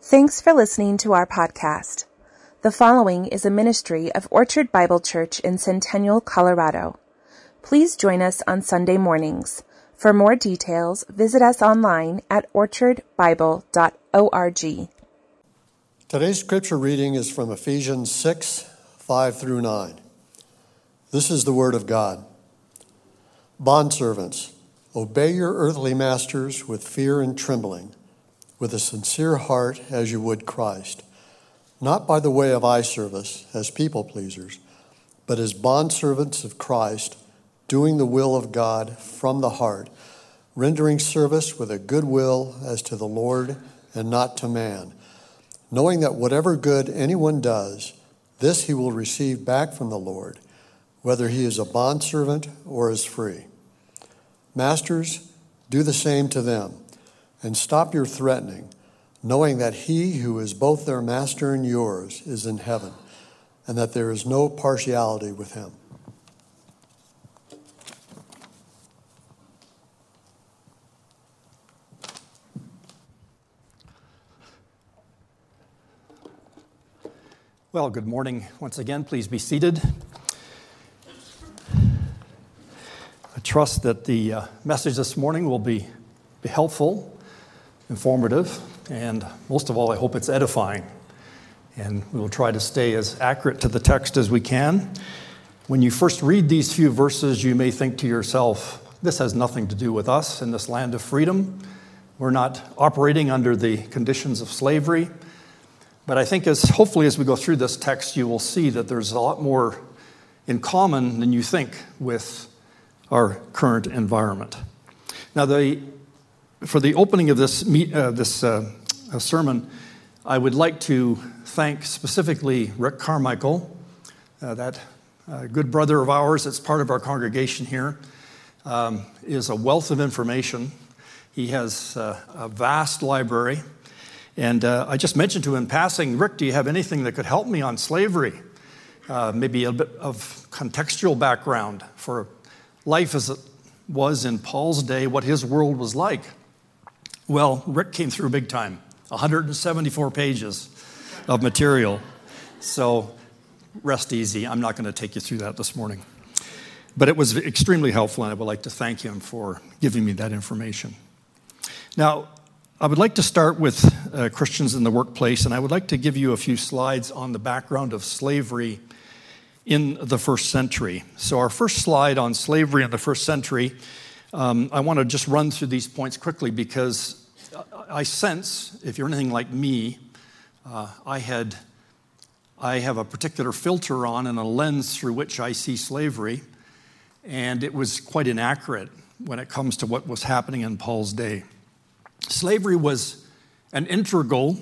Thanks for listening to our podcast. The following is a ministry of Orchard Bible Church in Centennial, Colorado. Please join us on Sunday mornings. For more details, visit us online at orchardbible.org. Today's scripture reading is from Ephesians 6 5 through 9. This is the Word of God. Bondservants, obey your earthly masters with fear and trembling with a sincere heart as you would Christ, not by the way of eye service as people pleasers, but as bondservants of Christ, doing the will of God from the heart, rendering service with a good will as to the Lord and not to man, knowing that whatever good anyone does, this he will receive back from the Lord, whether he is a bondservant or is free. Masters, do the same to them and stop your threatening, knowing that he who is both their master and yours is in heaven, and that there is no partiality with him. Well, good morning once again. Please be seated. I trust that the uh, message this morning will be, be helpful informative, and most of all, I hope it's edifying. And we will try to stay as accurate to the text as we can. When you first read these few verses, you may think to yourself, this has nothing to do with us in this land of freedom. We're not operating under the conditions of slavery. But I think as hopefully as we go through this text, you will see that there's a lot more in common than you think with our current environment. Now, the for the opening of this, uh, this uh, uh, sermon, I would like to thank specifically Rick Carmichael, uh, that uh, good brother of ours that's part of our congregation here, um, is a wealth of information. He has uh, a vast library. And I just mentioned to him in passing, Rick, do you have anything that could help me on slavery? maybe a bit of contextual background for life as it was in Paul's day, what his world was like. Well, Rick came through big time 174 pages of material. So rest easy. I'm not going to take you through that this morning. But it was extremely helpful, and I would like to thank him for giving me that information. Now, I would like to start with uh, Christians in the workplace, and I would like to give you a few slides on the background of slavery in the first century. So, our first slide on slavery in the first century um, I want to just run through these points quickly because I sense, if you're anything like me, uh, I had I have a particular filter on and a lens through which I see slavery, and it was quite inaccurate when it comes to what was happening in Paul's day. Slavery was an integral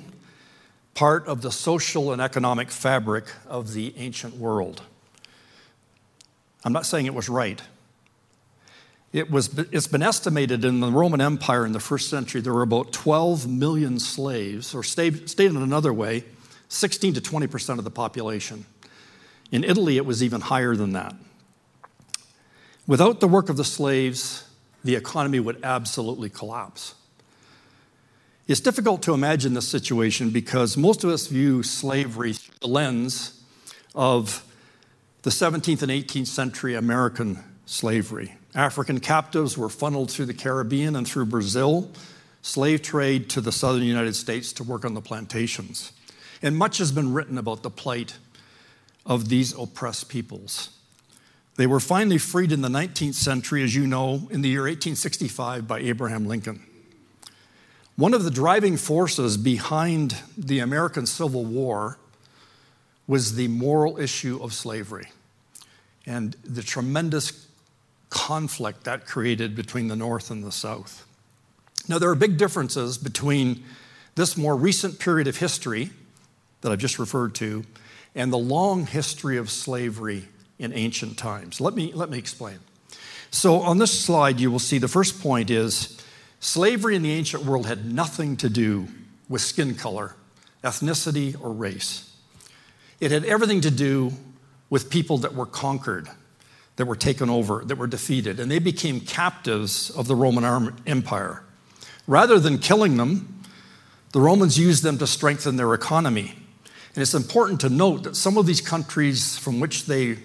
part of the social and economic fabric of the ancient world. I'm not saying it was right. It was, it's been estimated in the Roman Empire in the first century there were about 12 million slaves, or stated in another way, 16 to 20 percent of the population. In Italy, it was even higher than that. Without the work of the slaves, the economy would absolutely collapse. It's difficult to imagine this situation because most of us view slavery through the lens of the 17th and 18th century American slavery. African captives were funneled through the Caribbean and through Brazil, slave trade to the southern United States to work on the plantations. And much has been written about the plight of these oppressed peoples. They were finally freed in the 19th century, as you know, in the year 1865 by Abraham Lincoln. One of the driving forces behind the American Civil War was the moral issue of slavery and the tremendous conflict that created between the North and the South. Now, there are big differences between this more recent period of history that I've just referred to and the long history of slavery in ancient times. Let me, let me explain. So, on this slide, you will see the first point is slavery in the ancient world had nothing to do with skin color, ethnicity, or race. It had everything to do with people that were conquered that were taken over, that were defeated, and they became captives of the Roman Empire. Rather than killing them, the Romans used them to strengthen their economy. And it's important to note that some of these countries from which they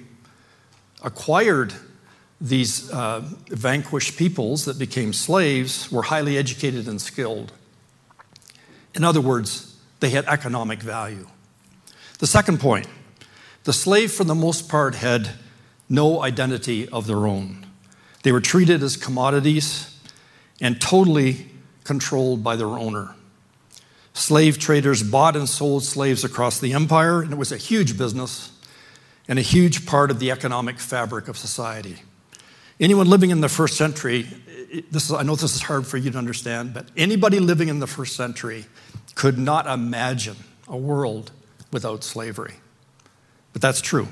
acquired these uh, vanquished peoples that became slaves were highly educated and skilled. In other words, they had economic value. The second point the slave, for the most part, had no identity of their own. They were treated as commodities and totally controlled by their owner. Slave traders bought and sold slaves across the empire, and it was a huge business and a huge part of the economic fabric of society. Anyone living in the first century, this is, I know this is hard for you to understand, but anybody living in the first century could not imagine a world without slavery. But that's true.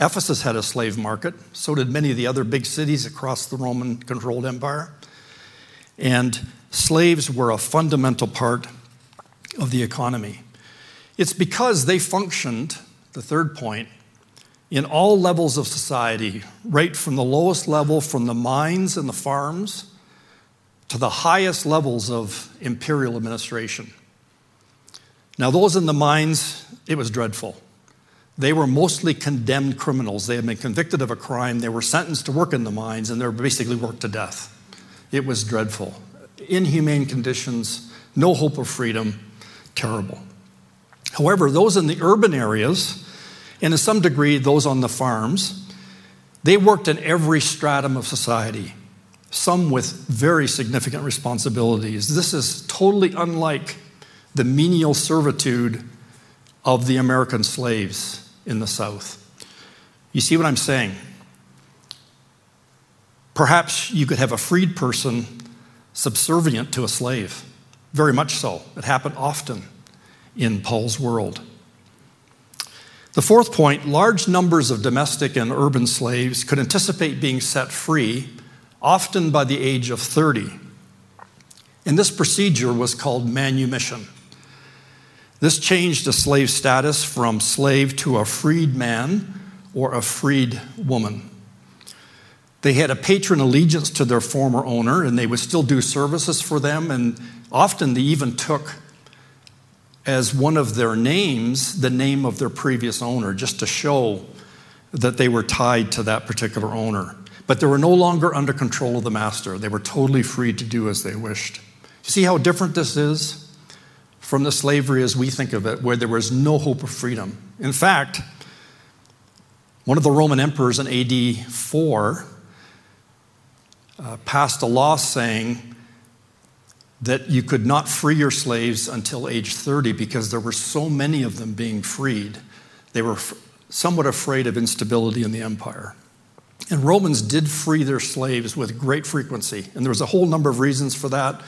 Ephesus had a slave market, so did many of the other big cities across the Roman controlled empire. And slaves were a fundamental part of the economy. It's because they functioned, the third point, in all levels of society, right from the lowest level, from the mines and the farms, to the highest levels of imperial administration. Now, those in the mines, it was dreadful. They were mostly condemned criminals. They had been convicted of a crime, they were sentenced to work in the mines, and they were basically worked to death. It was dreadful. Inhumane conditions, no hope of freedom, terrible. However, those in the urban areas, and to some degree those on the farms, they worked in every stratum of society, some with very significant responsibilities. This is totally unlike the menial servitude of the American slaves in the South. You see what I'm saying? Perhaps you could have a freed person subservient to a slave. Very much so. It happened often in Paul's world. The fourth point large numbers of domestic and urban slaves could anticipate being set free, often by the age of 30. And this procedure was called manumission. This changed a slave status from slave to a freed man or a freed woman. They had a patron allegiance to their former owner, and they would still do services for them, and often they even took as one of their names the name of their previous owner, just to show that they were tied to that particular owner. But they were no longer under control of the master. They were totally free to do as they wished. You see how different this is from the slavery as we think of it, where there was no hope of freedom. In fact, one of the Roman emperors in AD 4 uh, passed a law saying that you could not free your slaves until age 30 because there were so many of them being freed. They were f- somewhat afraid of instability in the empire. And Romans did free their slaves with great frequency, and there was a whole number of reasons for that.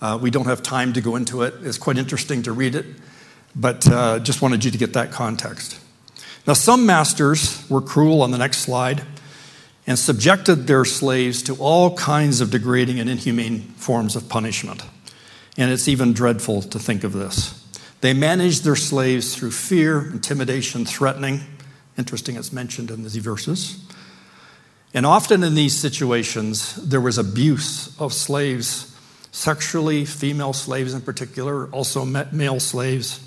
Uh, we don't have time to go into it. It's quite interesting to read it, but uh, just wanted you to get that context. Now, some masters were cruel on the next slide and subjected their slaves to all kinds of degrading and inhumane forms of punishment. And it's even dreadful to think of this. They managed their slaves through fear, intimidation, threatening. Interesting, it's mentioned in these verses. And often in these situations, there was abuse of slaves, sexually, female slaves in particular, also male slaves.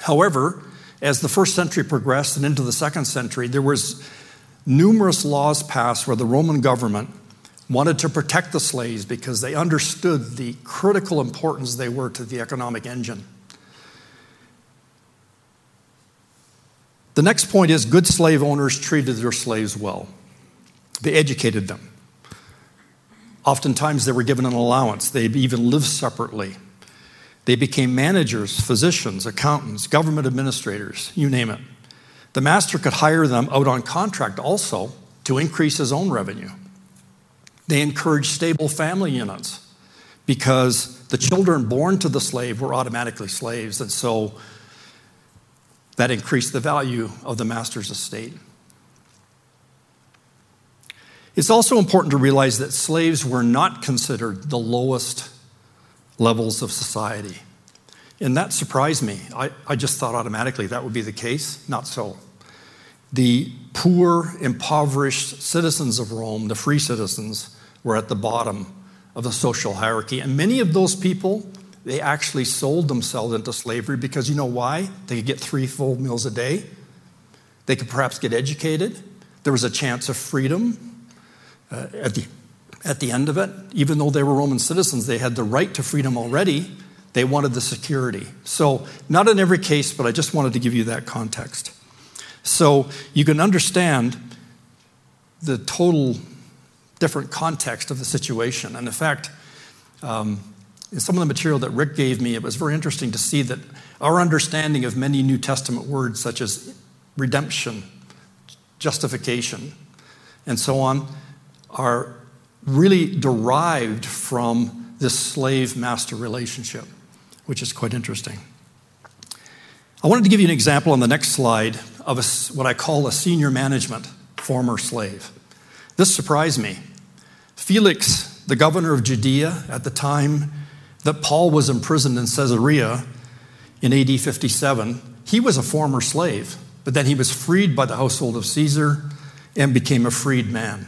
However, as the first century progressed and into the second century, there was numerous laws passed where the Roman government wanted to protect the slaves because they understood the critical importance they were to the economic engine. The next point is good slave owners treated their slaves well. They educated them. Oftentimes, they were given an allowance. They even lived separately. They became managers, physicians, accountants, government administrators, you name it. The master could hire them out on contract also to increase his own revenue. They encouraged stable family units because the children born to the slave were automatically slaves, and so that increased the value of the master's estate. It's also important to realize that slaves were not considered the lowest levels of society. And that surprised me. I, I just thought automatically that would be the case. Not so the poor, impoverished citizens of Rome, the free citizens, were at the bottom of the social hierarchy. And many of those people they actually sold themselves into slavery because you know why? They could get three full meals a day. They could perhaps get educated. There was a chance of freedom uh, at, the, at the end of it. Even though they were Roman citizens, they had the right to freedom already. They wanted the security. So, not in every case, but I just wanted to give you that context. So, you can understand the total different context of the situation. And in fact, um, in some of the material that Rick gave me, it was very interesting to see that our understanding of many New Testament words, such as redemption, justification, and so on, are really derived from this slave master relationship, which is quite interesting. I wanted to give you an example on the next slide of a, what I call a senior management former slave. This surprised me. Felix, the governor of Judea at the time that Paul was imprisoned in Caesarea in AD 57, he was a former slave, but then he was freed by the household of Caesar and became a freed man.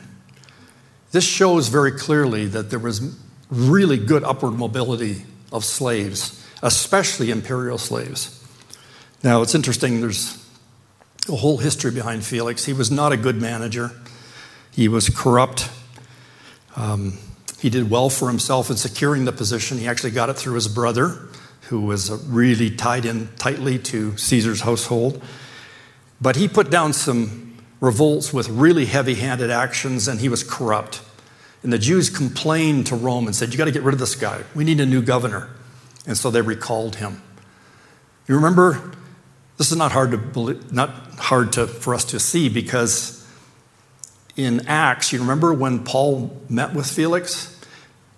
This shows very clearly that there was really good upward mobility of slaves, especially imperial slaves. Now, it's interesting, there's a whole history behind Felix. He was not a good manager. He was corrupt. Um, he did well for himself in securing the position. He actually got it through his brother, who was really tied in tightly to Caesar's household. But he put down some revolts with really heavy handed actions, and he was corrupt. And the Jews complained to Rome and said, You got to get rid of this guy. We need a new governor. And so they recalled him. You remember, this is not hard to believe, not hard to, for us to see because in Acts, you remember when Paul met with Felix?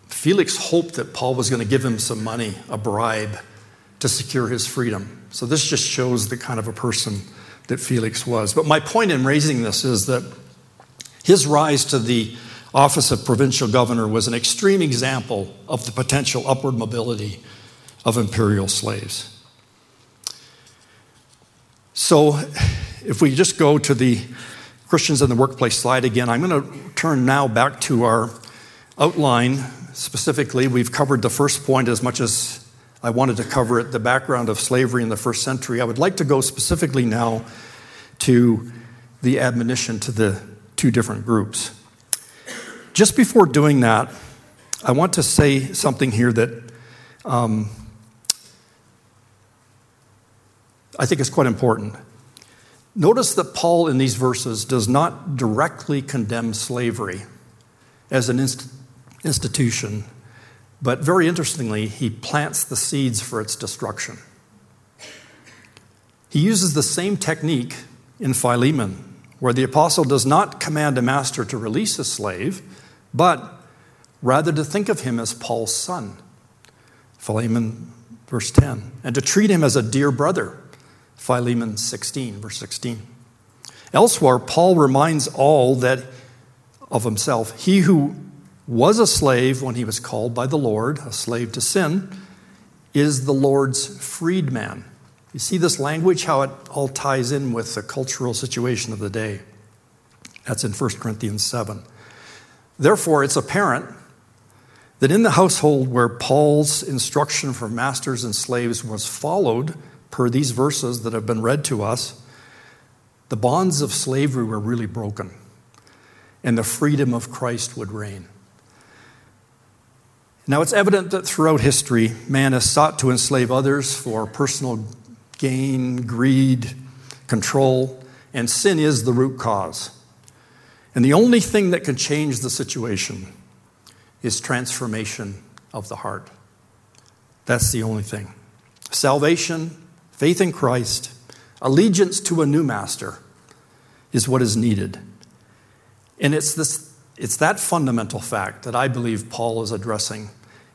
Felix hoped that Paul was going to give him some money, a bribe, to secure his freedom. So this just shows the kind of a person that Felix was. But my point in raising this is that his rise to the office of provincial governor was an extreme example of the potential upward mobility of imperial slaves. So, if we just go to the Christians in the workplace slide again. I'm going to turn now back to our outline. Specifically, we've covered the first point as much as I wanted to cover it the background of slavery in the first century. I would like to go specifically now to the admonition to the two different groups. Just before doing that, I want to say something here that um, I think is quite important. Notice that Paul in these verses does not directly condemn slavery as an inst- institution, but very interestingly, he plants the seeds for its destruction. He uses the same technique in Philemon, where the apostle does not command a master to release a slave, but rather to think of him as Paul's son. Philemon, verse 10, and to treat him as a dear brother. Philemon 16, verse 16. Elsewhere, Paul reminds all that of himself. He who was a slave when he was called by the Lord, a slave to sin, is the Lord's freedman. You see this language, how it all ties in with the cultural situation of the day. That's in 1 Corinthians 7. Therefore, it's apparent that in the household where Paul's instruction for masters and slaves was followed, per these verses that have been read to us, the bonds of slavery were really broken and the freedom of Christ would reign. Now, it's evident that throughout history, man has sought to enslave others for personal gain, greed, control, and sin is the root cause. And the only thing that can change the situation is transformation of the heart. That's the only thing. Salvation Faith in Christ, allegiance to a new master is what is needed. And it's, this, it's that fundamental fact that I believe Paul is addressing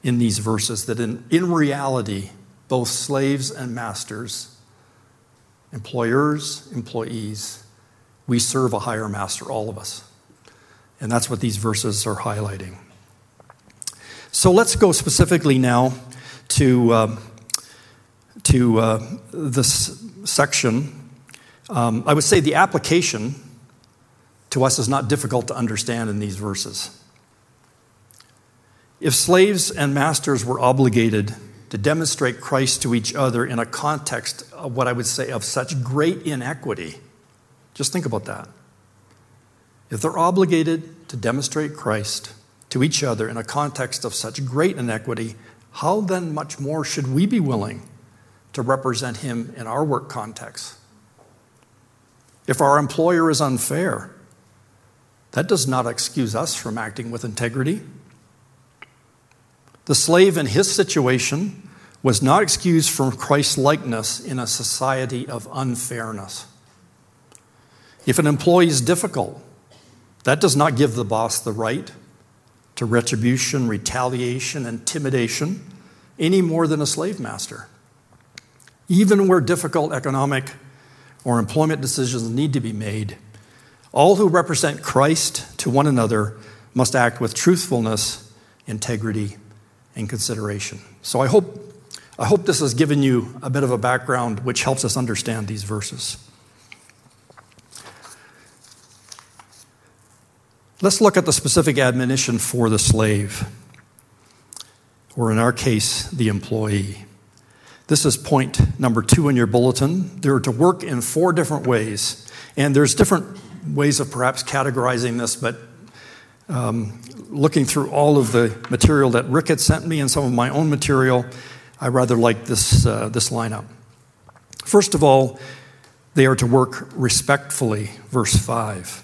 in these verses that in, in reality, both slaves and masters, employers, employees, we serve a higher master, all of us. And that's what these verses are highlighting. So let's go specifically now to. Uh, to uh, this section, um, I would say the application to us is not difficult to understand in these verses. If slaves and masters were obligated to demonstrate Christ to each other in a context of what I would say of such great inequity. Just think about that. If they're obligated to demonstrate Christ to each other in a context of such great inequity, how then much more should we be willing to represent Him in our work context? If our employer is unfair, that does not excuse us from acting with integrity. The slave in his situation was not excused from Christ's likeness in a society of unfairness. If an employee is difficult, that does not give the boss the right to retribution, retaliation, intimidation, any more than a slave master. Even where difficult economic or employment decisions need to be made, all who represent Christ to one another must act with truthfulness, integrity, and consideration. So I hope, I hope this has given you a bit of a background which helps us understand these verses. Let's look at the specific admonition for the slave, or in our case, the employee. This is point number two in your bulletin. They're to work in four different ways, and there's different ways of perhaps categorizing this, but um, looking through all of the material that Rick had sent me and some of my own material, I rather like this, uh, this lineup. First of all, they are to work respectfully, verse 5.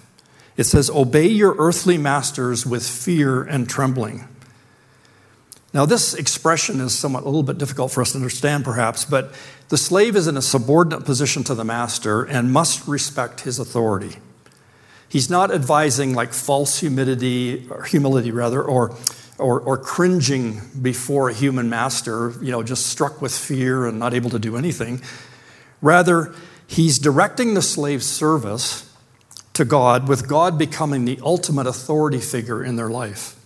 It says, Obey your earthly masters with fear and trembling. Now, this expression is somewhat a little bit difficult for us to understand, perhaps, but the slave is in a subordinate position to the master and must respect his authority. He's not advising like false humility, or humility rather, or, or, or cringing before a human master, you know, just struck with fear and not able to do anything. Rather, he's directing the slave's service to God, with God becoming the ultimate authority figure in their life.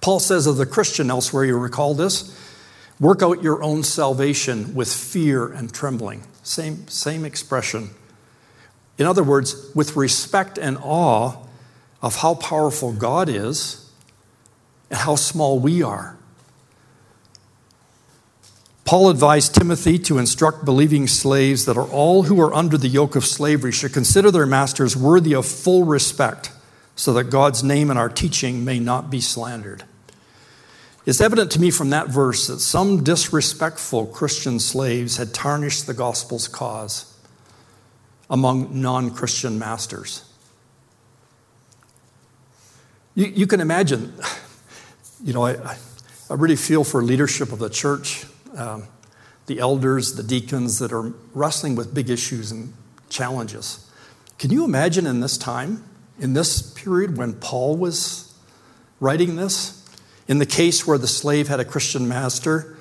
Paul says of the Christian elsewhere, you recall this? Work out your own salvation with fear and trembling. Same, same expression. In other words, with respect and awe of how powerful God is and how small we are. Paul advised Timothy to instruct believing slaves that all who are under the yoke of slavery should consider their masters worthy of full respect, so that God's name and our teaching may not be slandered. It's evident to me from that verse that some disrespectful Christian slaves had tarnished the gospel's cause among non Christian masters. You, you, can imagine, you know, I, I really feel for leadership of the church um, the elders, the deacons that are wrestling with big issues and challenges. Can you imagine in this time, in this period when Paul was writing this, in the case where the slave had a Christian master,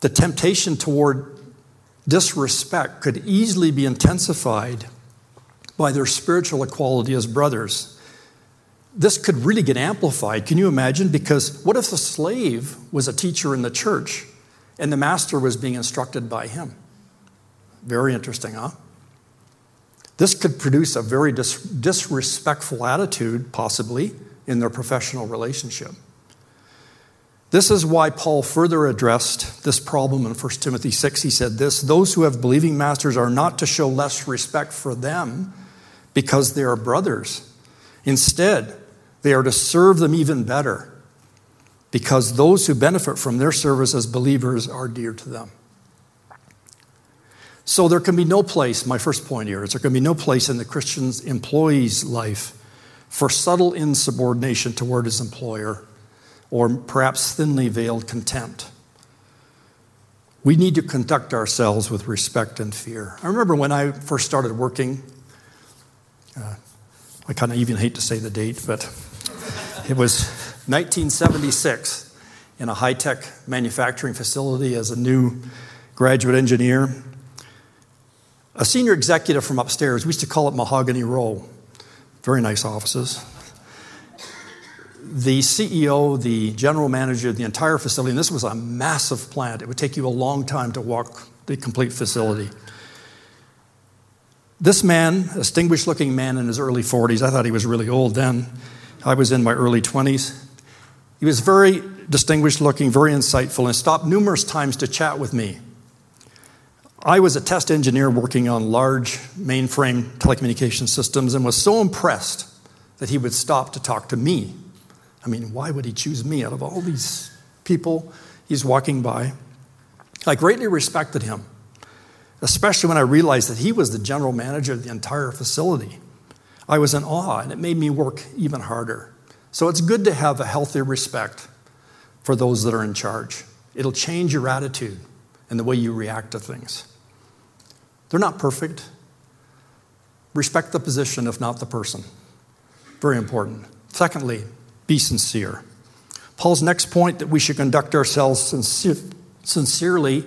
the temptation toward disrespect could easily be intensified by their spiritual equality as brothers. This could really get amplified. Can you imagine? Because what if the slave was a teacher in the church and the master was being instructed by him? Very interesting, huh? This could produce a very dis- disrespectful attitude, possibly, in their professional relationship. This is why Paul further addressed this problem in 1 Timothy 6. He said this Those who have believing masters are not to show less respect for them because they are brothers. Instead, they are to serve them even better because those who benefit from their service as believers are dear to them. So there can be no place, my first point here is there can be no place in the Christian's employee's life for subtle insubordination toward his employer or perhaps thinly veiled contempt. We need to conduct ourselves with respect and fear. I remember when I first started working, uh, I kind of even hate to say the date, but it was 1976 in a high tech manufacturing facility as a new graduate engineer. A senior executive from upstairs, we used to call it Mahogany Row, very nice offices. The CEO, the general manager, the entire facility, and this was a massive plant. It would take you a long time to walk the complete facility. This man, a distinguished looking man in his early 40s, I thought he was really old then. I was in my early 20s. He was very distinguished looking, very insightful, and stopped numerous times to chat with me. I was a test engineer working on large mainframe telecommunication systems and was so impressed that he would stop to talk to me. I mean, why would he choose me out of all these people he's walking by? I greatly respected him, especially when I realized that he was the general manager of the entire facility. I was in awe, and it made me work even harder. So it's good to have a healthy respect for those that are in charge. It'll change your attitude and the way you react to things. They're not perfect. Respect the position, if not the person. Very important. Secondly, be sincere. Paul's next point that we should conduct ourselves sincere, sincerely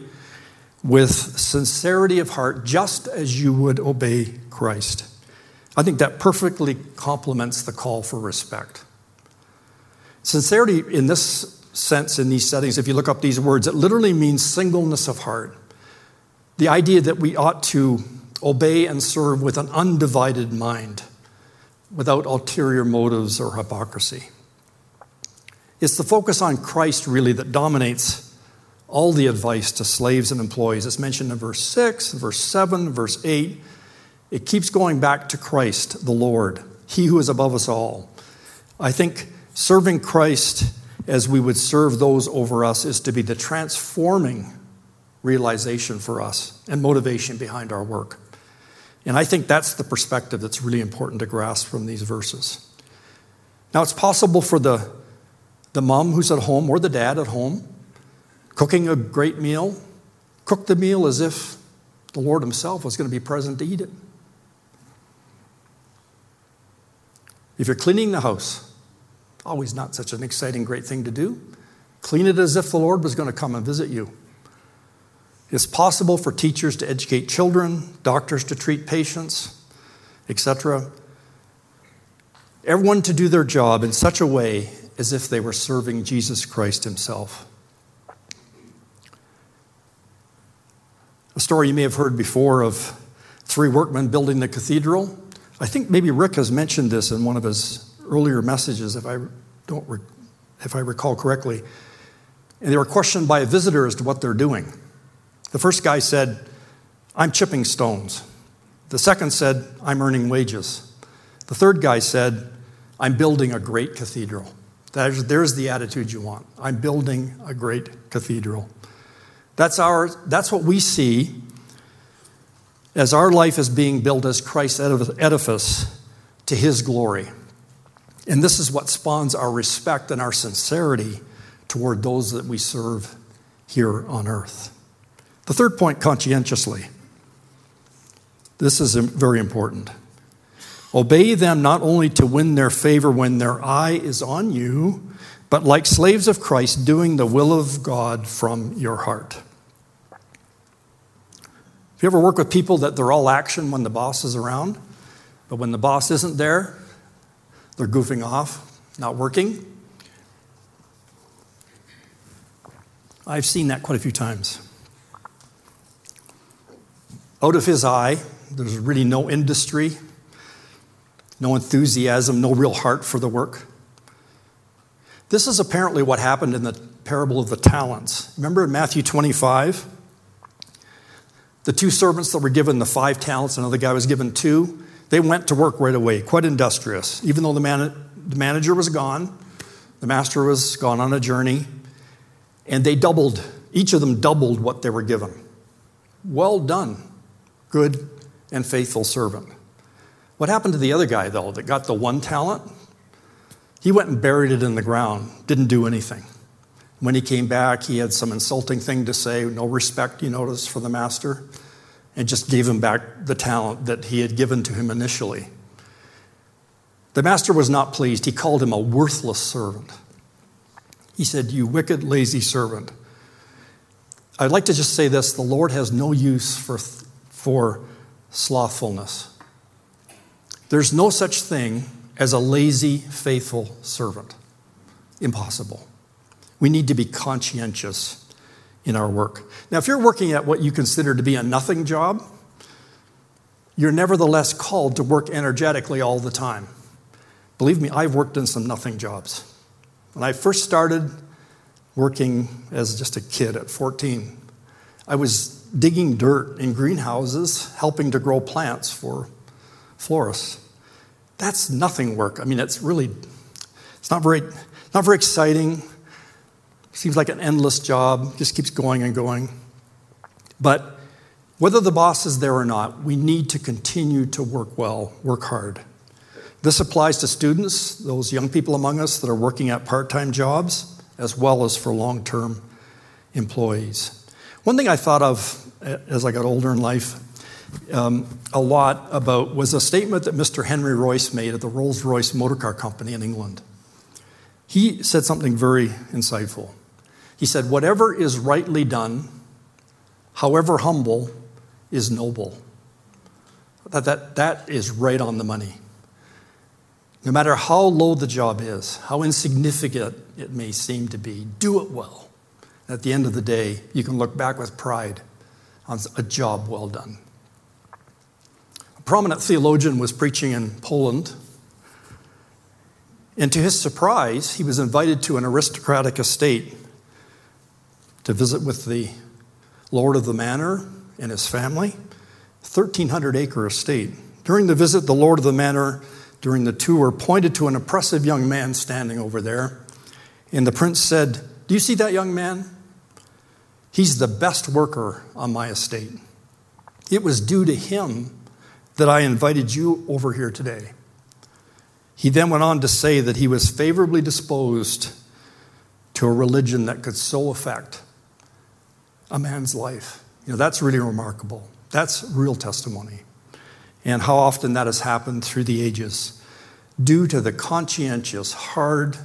with sincerity of heart, just as you would obey Christ. I think that perfectly complements the call for respect. Sincerity, in this sense, in these settings, if you look up these words, it literally means singleness of heart. The idea that we ought to obey and serve with an undivided mind, without ulterior motives or hypocrisy. It's the focus on Christ, really, that dominates all the advice to slaves and employees. It's mentioned in verse 6, verse 7, verse 8. It keeps going back to Christ, the Lord, He who is above us all. I think serving Christ as we would serve those over us is to be the transforming realization for us and motivation behind our work. And I think that's the perspective that's really important to grasp from these verses. Now, it's possible for the, the mom who's at home or the dad at home cooking a great meal, cook the meal as if the Lord Himself was going to be present to eat it. If you're cleaning the house, always not such an exciting, great thing to do. Clean it as if the Lord was going to come and visit you. It's possible for teachers to educate children, doctors to treat patients, etc. Everyone to do their job in such a way as if they were serving Jesus Christ Himself. A story you may have heard before of three workmen building the cathedral. I think maybe Rick has mentioned this in one of his earlier messages, if I don't, if I recall correctly. And they were questioned by a visitor as to what they're doing. The first guy said, "I'm chipping stones." The second said, "I'm earning wages." The third guy said, "I'm building a great cathedral." There's, there's the attitude you want. I'm building a great cathedral. That's, our, that's what we see as our life is being built as Christ's edifice to his glory. And this is what spawns our respect and our sincerity toward those that we serve here on earth. The third point conscientiously. This is very important. Obey them not only to win their favor when their eye is on you, but like slaves of Christ, doing the will of God from your heart. Have you ever work with people that they're all action when the boss is around, but when the boss isn't there, they're goofing off, not working? I've seen that quite a few times. Out of his eye, there's really no industry, no enthusiasm, no real heart for the work. This is apparently what happened in the parable of the talents. Remember in Matthew 25? The two servants that were given the five talents, another guy was given two, they went to work right away, quite industrious. Even though the, man, the manager was gone, the master was gone on a journey, and they doubled, each of them doubled what they were given. Well done, good and faithful servant. What happened to the other guy, though, that got the one talent? He went and buried it in the ground, didn't do anything. When he came back, he had some insulting thing to say, no respect, you notice, for the master, and just gave him back the talent that he had given to him initially. The master was not pleased. He called him a worthless servant. He said, You wicked, lazy servant. I'd like to just say this the Lord has no use for, for slothfulness. There's no such thing as a lazy, faithful servant. Impossible. We need to be conscientious in our work. Now, if you're working at what you consider to be a nothing job, you're nevertheless called to work energetically all the time. Believe me, I've worked in some nothing jobs. When I first started working as just a kid at 14, I was digging dirt in greenhouses, helping to grow plants for florists. That's nothing work. I mean, it's really, it's not very, not very exciting. Seems like an endless job, just keeps going and going. But whether the boss is there or not, we need to continue to work well, work hard. This applies to students, those young people among us that are working at part time jobs, as well as for long term employees. One thing I thought of as I got older in life um, a lot about was a statement that Mr. Henry Royce made at the Rolls Royce Motor Car Company in England. He said something very insightful. He said, Whatever is rightly done, however humble, is noble. That, that, that is right on the money. No matter how low the job is, how insignificant it may seem to be, do it well. At the end of the day, you can look back with pride on a job well done. Prominent theologian was preaching in Poland, and to his surprise, he was invited to an aristocratic estate to visit with the lord of the manor and his family, 1,300 acre estate. During the visit, the lord of the manor, during the tour, pointed to an oppressive young man standing over there, and the prince said, Do you see that young man? He's the best worker on my estate. It was due to him that I invited you over here today. He then went on to say that he was favorably disposed to a religion that could so affect a man's life. You know, that's really remarkable. That's real testimony. And how often that has happened through the ages due to the conscientious, hard,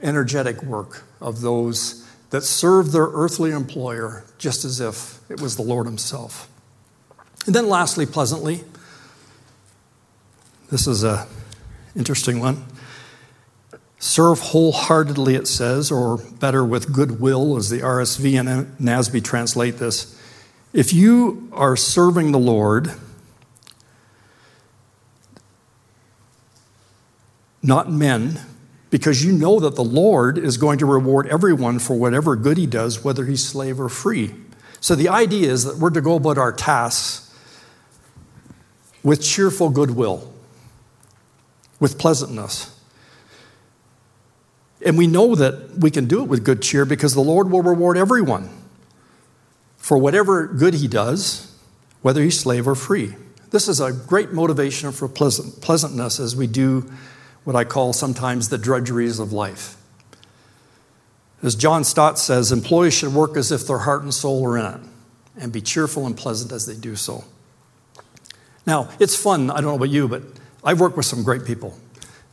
energetic work of those that served their earthly employer just as if it was the Lord Himself. And then, lastly, pleasantly, this is an interesting one. Serve wholeheartedly, it says, or better, with goodwill, as the RSV and NASB translate this. If you are serving the Lord, not men, because you know that the Lord is going to reward everyone for whatever good he does, whether he's slave or free. So the idea is that we're to go about our tasks with cheerful goodwill, with pleasantness. And we know that we can do it with good cheer because the Lord will reward everyone for whatever good he does, whether he's slave or free. This is a great motivation for pleasant, pleasantness as we do what I call sometimes the drudgeries of life. As John Stott says, employees should work as if their heart and soul are in it and be cheerful and pleasant as they do so. Now, it's fun. I don't know about you, but I've worked with some great people.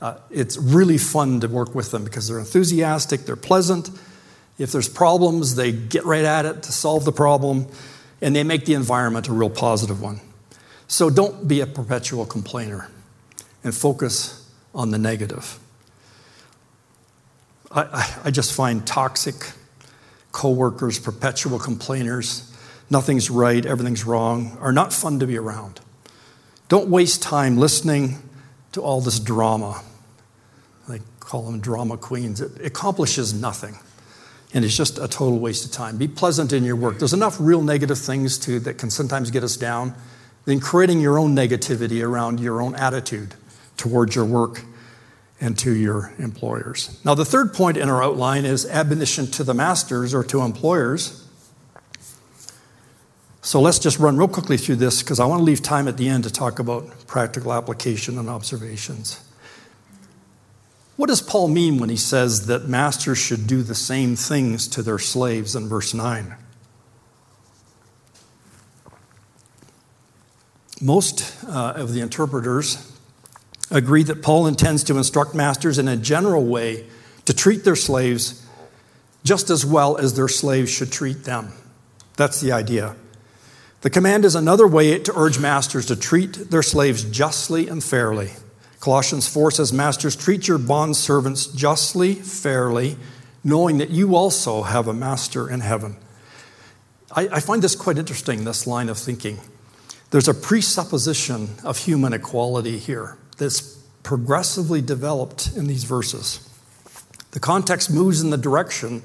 Uh, it's really fun to work with them because they're enthusiastic, they're pleasant. If there's problems, they get right at it to solve the problem, and they make the environment a real positive one. So don't be a perpetual complainer and focus on the negative. I, I, I just find toxic coworkers, perpetual complainers, nothing's right, everything's wrong, are not fun to be around. Don't waste time listening to all this drama. They call them drama queens. It accomplishes nothing. And it's just a total waste of time. Be pleasant in your work. There's enough real negative things too that can sometimes get us down than creating your own negativity around your own attitude towards your work and to your employers. Now, the third point in our outline is admonition to the masters or to employers. So let's just run real quickly through this because I want to leave time at the end to talk about practical application and observations. What does Paul mean when he says that masters should do the same things to their slaves in verse 9? Most uh, of the interpreters agree that Paul intends to instruct masters in a general way to treat their slaves just as well as their slaves should treat them. That's the idea. The command is another way to urge masters to treat their slaves justly and fairly. Colossians 4 says, Masters, treat your bond servants justly, fairly, knowing that you also have a master in heaven. I, I find this quite interesting, this line of thinking. There's a presupposition of human equality here that's progressively developed in these verses. The context moves in the direction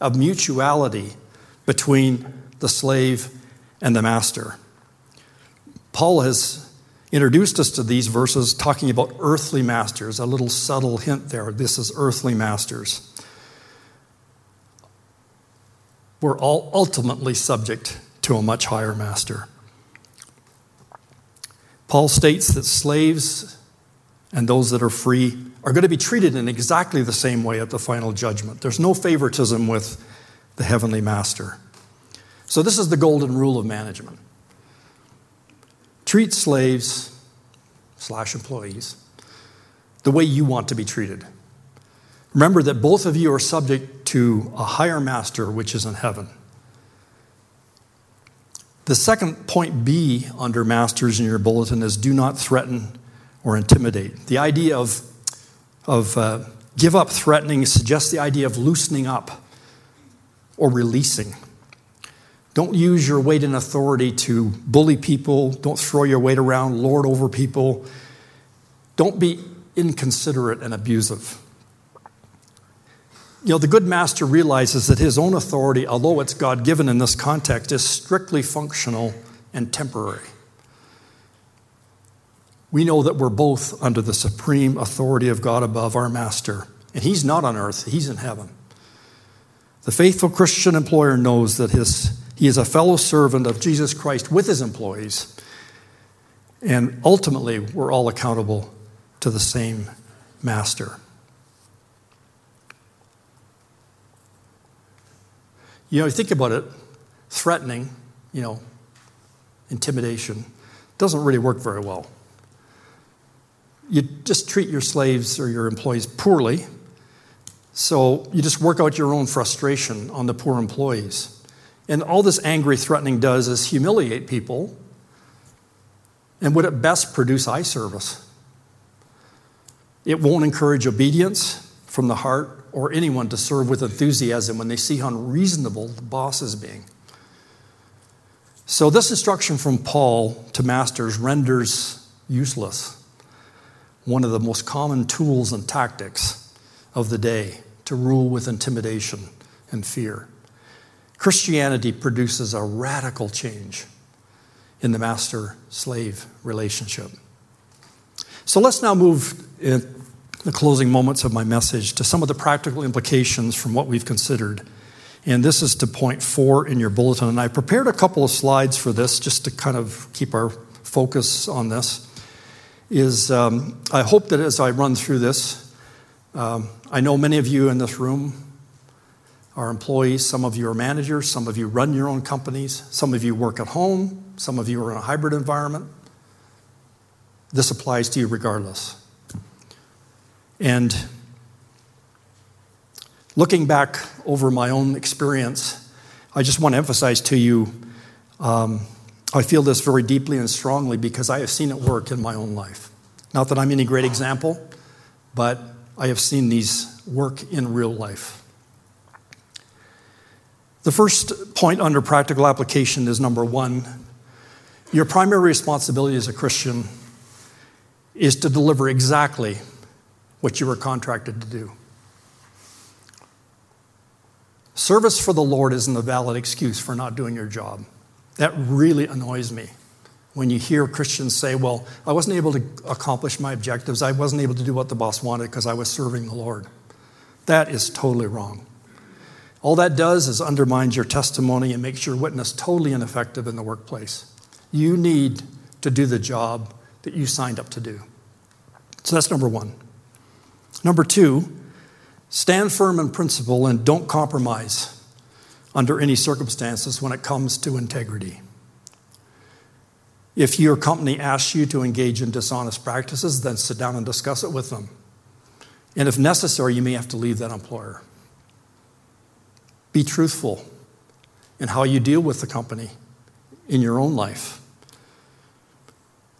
of mutuality between the slave and the master. Paul has introduced us to these verses talking about earthly masters, a little subtle hint there. This is earthly masters. We're all ultimately subject to a much higher master. Paul states that slaves and those that are free are going to be treated in exactly the same way at the final judgment. There's no favoritism with the heavenly master. So, this is the golden rule of management treat slaves slash employees the way you want to be treated. Remember that both of you are subject to a higher master, which is in heaven. The second point B under masters in your bulletin is do not threaten or intimidate. The idea of, of uh, give up threatening suggests the idea of loosening up or releasing. Don't use your weight and authority to bully people. Don't throw your weight around, lord over people. Don't be inconsiderate and abusive. You know, the good master realizes that his own authority, although it's God given in this context, is strictly functional and temporary. We know that we're both under the supreme authority of God above our master, and he's not on earth, he's in heaven. The faithful Christian employer knows that his, he is a fellow servant of Jesus Christ with his employees, and ultimately, we're all accountable to the same master. You know, you think about it, threatening, you know, intimidation doesn't really work very well. You just treat your slaves or your employees poorly, so you just work out your own frustration on the poor employees. And all this angry threatening does is humiliate people and would at best produce eye service. It won't encourage obedience from the heart or anyone to serve with enthusiasm when they see how unreasonable the boss is being. So, this instruction from Paul to masters renders useless one of the most common tools and tactics of the day to rule with intimidation and fear. Christianity produces a radical change in the master slave relationship. So let's now move in the closing moments of my message to some of the practical implications from what we've considered. And this is to point four in your bulletin. And I prepared a couple of slides for this just to kind of keep our focus on this. Is um, I hope that as I run through this, um, I know many of you in this room are employees, some of you are managers, some of you run your own companies, some of you work at home, some of you are in a hybrid environment. This applies to you regardless. And looking back over my own experience, I just want to emphasize to you um, I feel this very deeply and strongly because I have seen it work in my own life. Not that I'm any great example, but I have seen these work in real life. The first point under practical application is number one your primary responsibility as a Christian is to deliver exactly what you were contracted to do. Service for the Lord isn't a valid excuse for not doing your job. That really annoys me when you hear Christians say, Well, I wasn't able to accomplish my objectives. I wasn't able to do what the boss wanted because I was serving the Lord. That is totally wrong. All that does is undermines your testimony and makes your witness totally ineffective in the workplace. You need to do the job that you signed up to do. So that's number one. Number two, stand firm in principle and don't compromise under any circumstances when it comes to integrity. If your company asks you to engage in dishonest practices, then sit down and discuss it with them. And if necessary, you may have to leave that employer. Be truthful in how you deal with the company in your own life.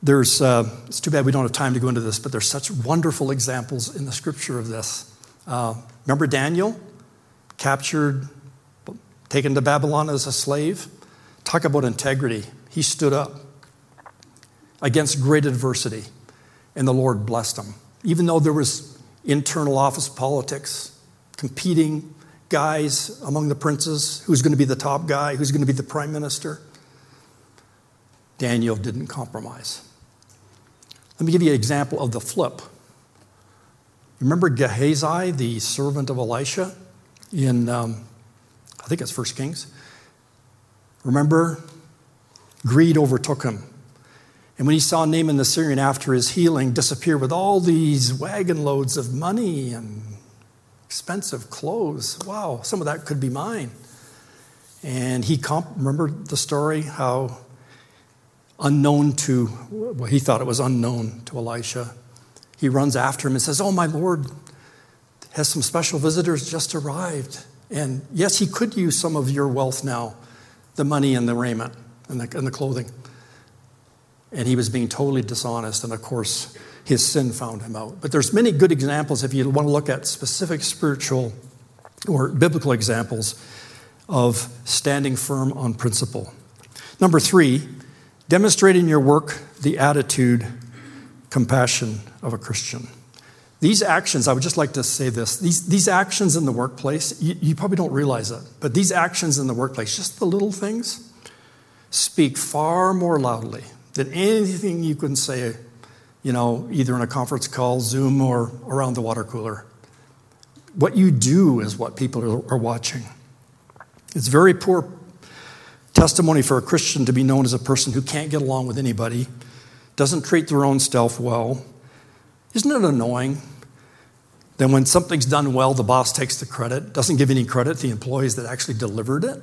There's, uh, it's too bad we don't have time to go into this, but there's such wonderful examples in the scripture of this. Uh, remember Daniel? Captured, taken to Babylon as a slave? Talk about integrity. He stood up against great adversity, and the Lord blessed him. Even though there was internal office politics, competing guys among the princes who's going to be the top guy, who's going to be the prime minister. Daniel didn't compromise. Let me give you an example of the flip. Remember Gehazi, the servant of Elisha, in, um, I think it's First Kings? Remember? Greed overtook him. And when he saw Naaman the Syrian after his healing disappear with all these wagon loads of money and expensive clothes, wow, some of that could be mine. And he, comp- remember the story how unknown to, well, he thought it was unknown to Elisha. He runs after him and says, Oh, my Lord has some special visitors just arrived. And yes, he could use some of your wealth now, the money and the raiment and the, and the clothing. And he was being totally dishonest. And of course, his sin found him out. But there's many good examples if you want to look at specific spiritual or biblical examples of standing firm on principle. Number three, demonstrate in your work the attitude, compassion of a Christian. These actions, I would just like to say this these, these actions in the workplace, you, you probably don't realize it, but these actions in the workplace, just the little things, speak far more loudly than anything you can say, you know, either in a conference call, Zoom, or around the water cooler. What you do is what people are, watching. It's very poor testimony for a Christian to be known as a person who can't get along with anybody, doesn't treat their own self well. Isn't it annoying then, when something's done well, the boss takes the credit, doesn't give any credit to the employees that actually delivered it.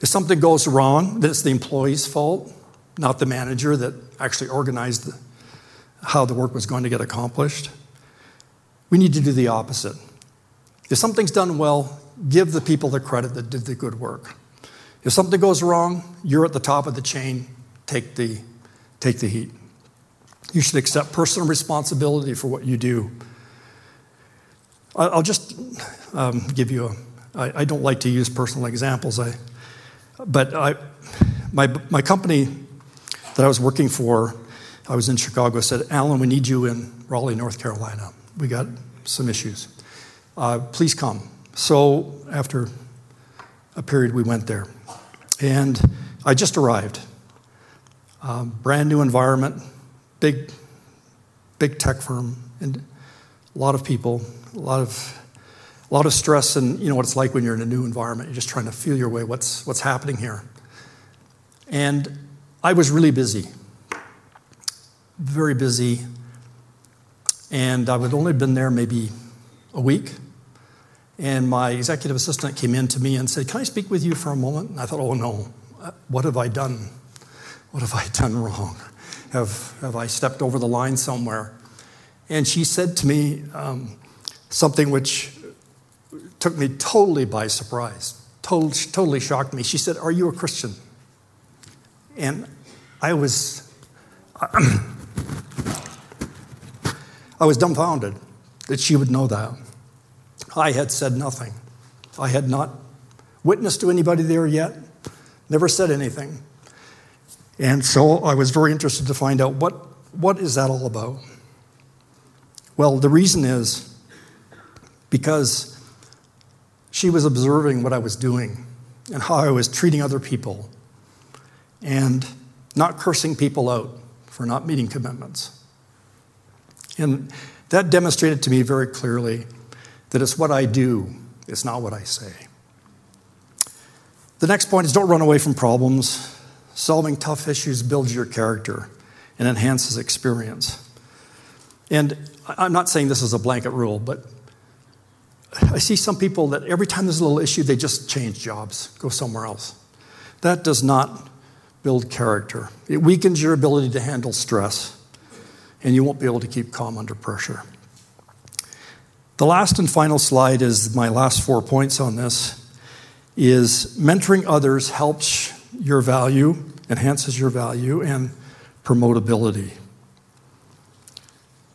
If something goes wrong, then it's the employee's fault, not the manager that actually organized the, how the work was going to get accomplished. We need to do the opposite. If something's done well, give the people the credit that did the good work. If something goes wrong, you're at the top of the chain, take the, take the heat. You should accept personal responsibility for what you do I'll just um, give you a. I, I don't like to use personal examples, I, but I, my, my company that I was working for, I was in Chicago, said, Alan, we need you in Raleigh, North Carolina. We got some issues. Uh, please come. So after a period, we went there. And I just arrived. Um, brand new environment, big, big tech firm, and a lot of people, a lot of, a lot of stress, and you know what it's like when you're in a new environment. You're just trying to feel your way. What's, what's happening here? And I was really busy, very busy, and I had only been there maybe a week. And my executive assistant came in to me and said, Can I speak with you for a moment? And I thought, Oh no, what have I done? What have I done wrong? Have, have I stepped over the line somewhere? And she said to me um, something which took me totally by surprise, totally, totally shocked me. She said, Are you a Christian? And I was. I was dumbfounded that she would know that. I had said nothing. I had not witnessed to anybody there yet, never said anything. And so I was very interested to find out what, what is that all about? Well, the reason is because she was observing what I was doing and how I was treating other people and not cursing people out for not meeting commitments. And that demonstrated to me very clearly that it's what I do, it's not what I say. The next point is don't run away from problems. Solving tough issues builds your character and enhances experience. And I'm not saying this is a blanket rule, but I see some people that every time there's a little issue, they just change jobs, go somewhere else. That does not build character. It weakens your ability to handle stress, and you won't be able to keep calm under pressure. The last and final slide is my last four points on this is mentoring others helps your value, enhances your value, and promotability.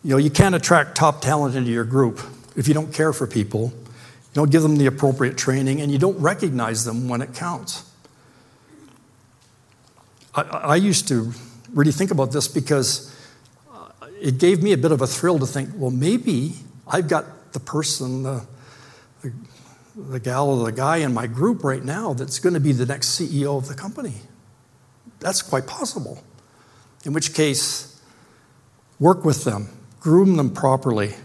You know, you can't attract top talent into your group if you don't care for people, you don't give them the appropriate training, and you don't recognize them when it counts. I, I used to really think about this because it gave me a bit of a thrill to think, well, maybe I've got the person, the, the, the gal or the guy in my group right now that's going to be the next CEO of the company. That's quite possible. In which case, work with them, groom them properly,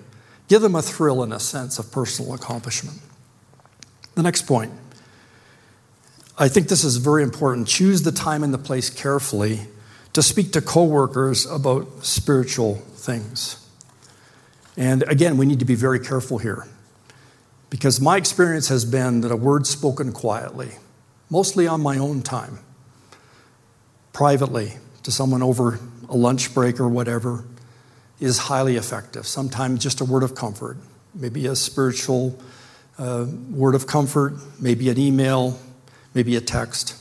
give them a thrill and a sense of personal accomplishment. The next point I think this is very important. Choose the time and the place carefully to speak to coworkers about spiritual things. And again, we need to be very careful here. Because my experience has been that a word spoken quietly, mostly on my own time, privately, to someone over a lunch break or whatever, is highly effective. Sometimes just a word of comfort, maybe a spiritual uh, word of comfort, maybe an email, maybe a text.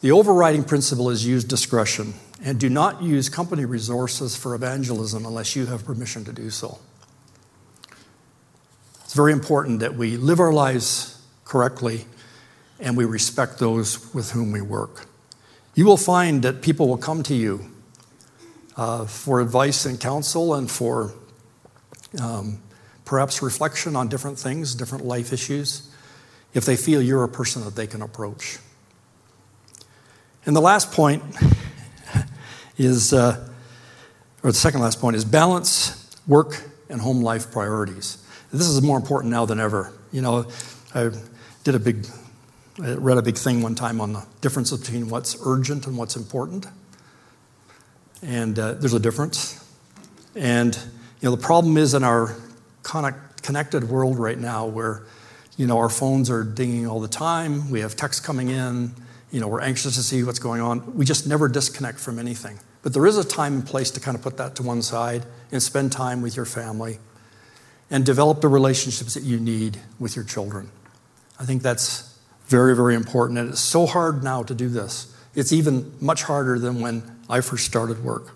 The overriding principle is use discretion and do not use company resources for evangelism unless you have permission to do so. It's very important that we live our lives correctly and we respect those with whom we work. You will find that people will come to you uh, for advice and counsel and for um, perhaps reflection on different things, different life issues, if they feel you're a person that they can approach. And the last point is, uh, or the second last point is balance work and home life priorities. This is more important now than ever. You know, I did a big, I read a big thing one time on the difference between what's urgent and what's important. And uh, there's a difference. And, you know, the problem is in our connect, connected world right now where, you know, our phones are dinging all the time, we have texts coming in, you know, we're anxious to see what's going on. We just never disconnect from anything. But there is a time and place to kind of put that to one side and spend time with your family and develop the relationships that you need with your children. I think that's very, very important. And it's so hard now to do this. It's even much harder than when I first started work.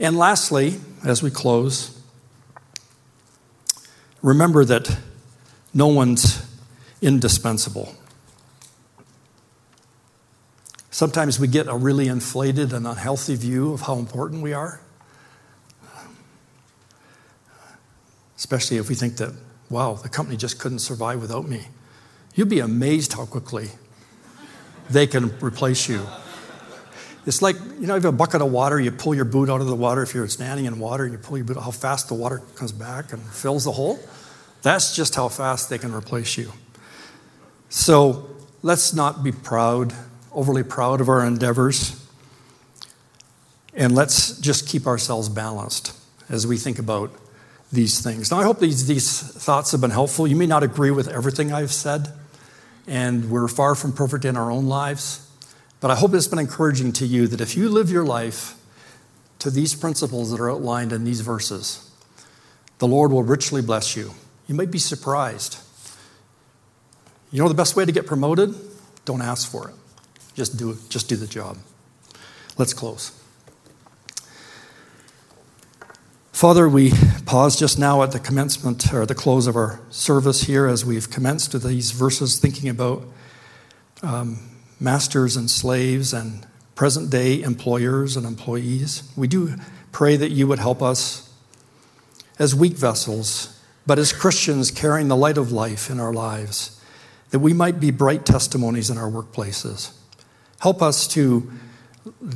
And lastly, as we close, remember that no one's indispensable. Sometimes we get a really inflated and unhealthy view of how important we are. especially if we think that, wow, the company just couldn't survive without me. You'd be amazed how quickly they can replace you. It's like, you know, if you have a bucket of water, you pull your boot out of the water if you're standing in water, and you pull your boot, how fast the water comes back and fills the hole. That's just how fast they can replace you. So let's not be proud, overly proud of our endeavors, and let's just keep ourselves balanced as we think about these things. Now, I hope these, these thoughts have been helpful. You may not agree with everything I've said, and we're far from perfect in our own lives. But I hope it's been encouraging to you that if you live your life to these principles that are outlined in these verses, the Lord will richly bless you. You might be surprised. You know the best way to get promoted? Don't ask for it. Just do it. Just do the job. Let's close. Father, we pause just now at the commencement or the close of our service here as we've commenced to these verses, thinking about um, masters and slaves and present day employers and employees. We do pray that you would help us as weak vessels, but as Christians carrying the light of life in our lives, that we might be bright testimonies in our workplaces. Help us to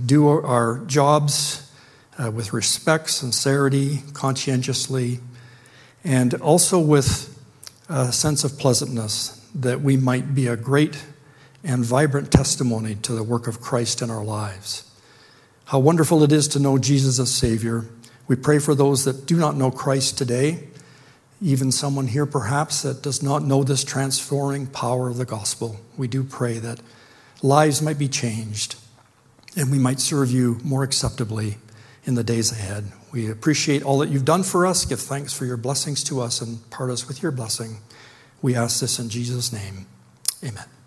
do our jobs uh, with respect, sincerity, conscientiously, and also with a sense of pleasantness that we might be a great and vibrant testimony to the work of Christ in our lives. How wonderful it is to know Jesus as Savior. We pray for those that do not know Christ today, even someone here perhaps that does not know this transforming power of the gospel. We do pray that lives might be changed and we might serve you more acceptably in the days ahead. We appreciate all that you've done for us. Give thanks for your blessings to us and part us with your blessing. We ask this in Jesus' name. Amen.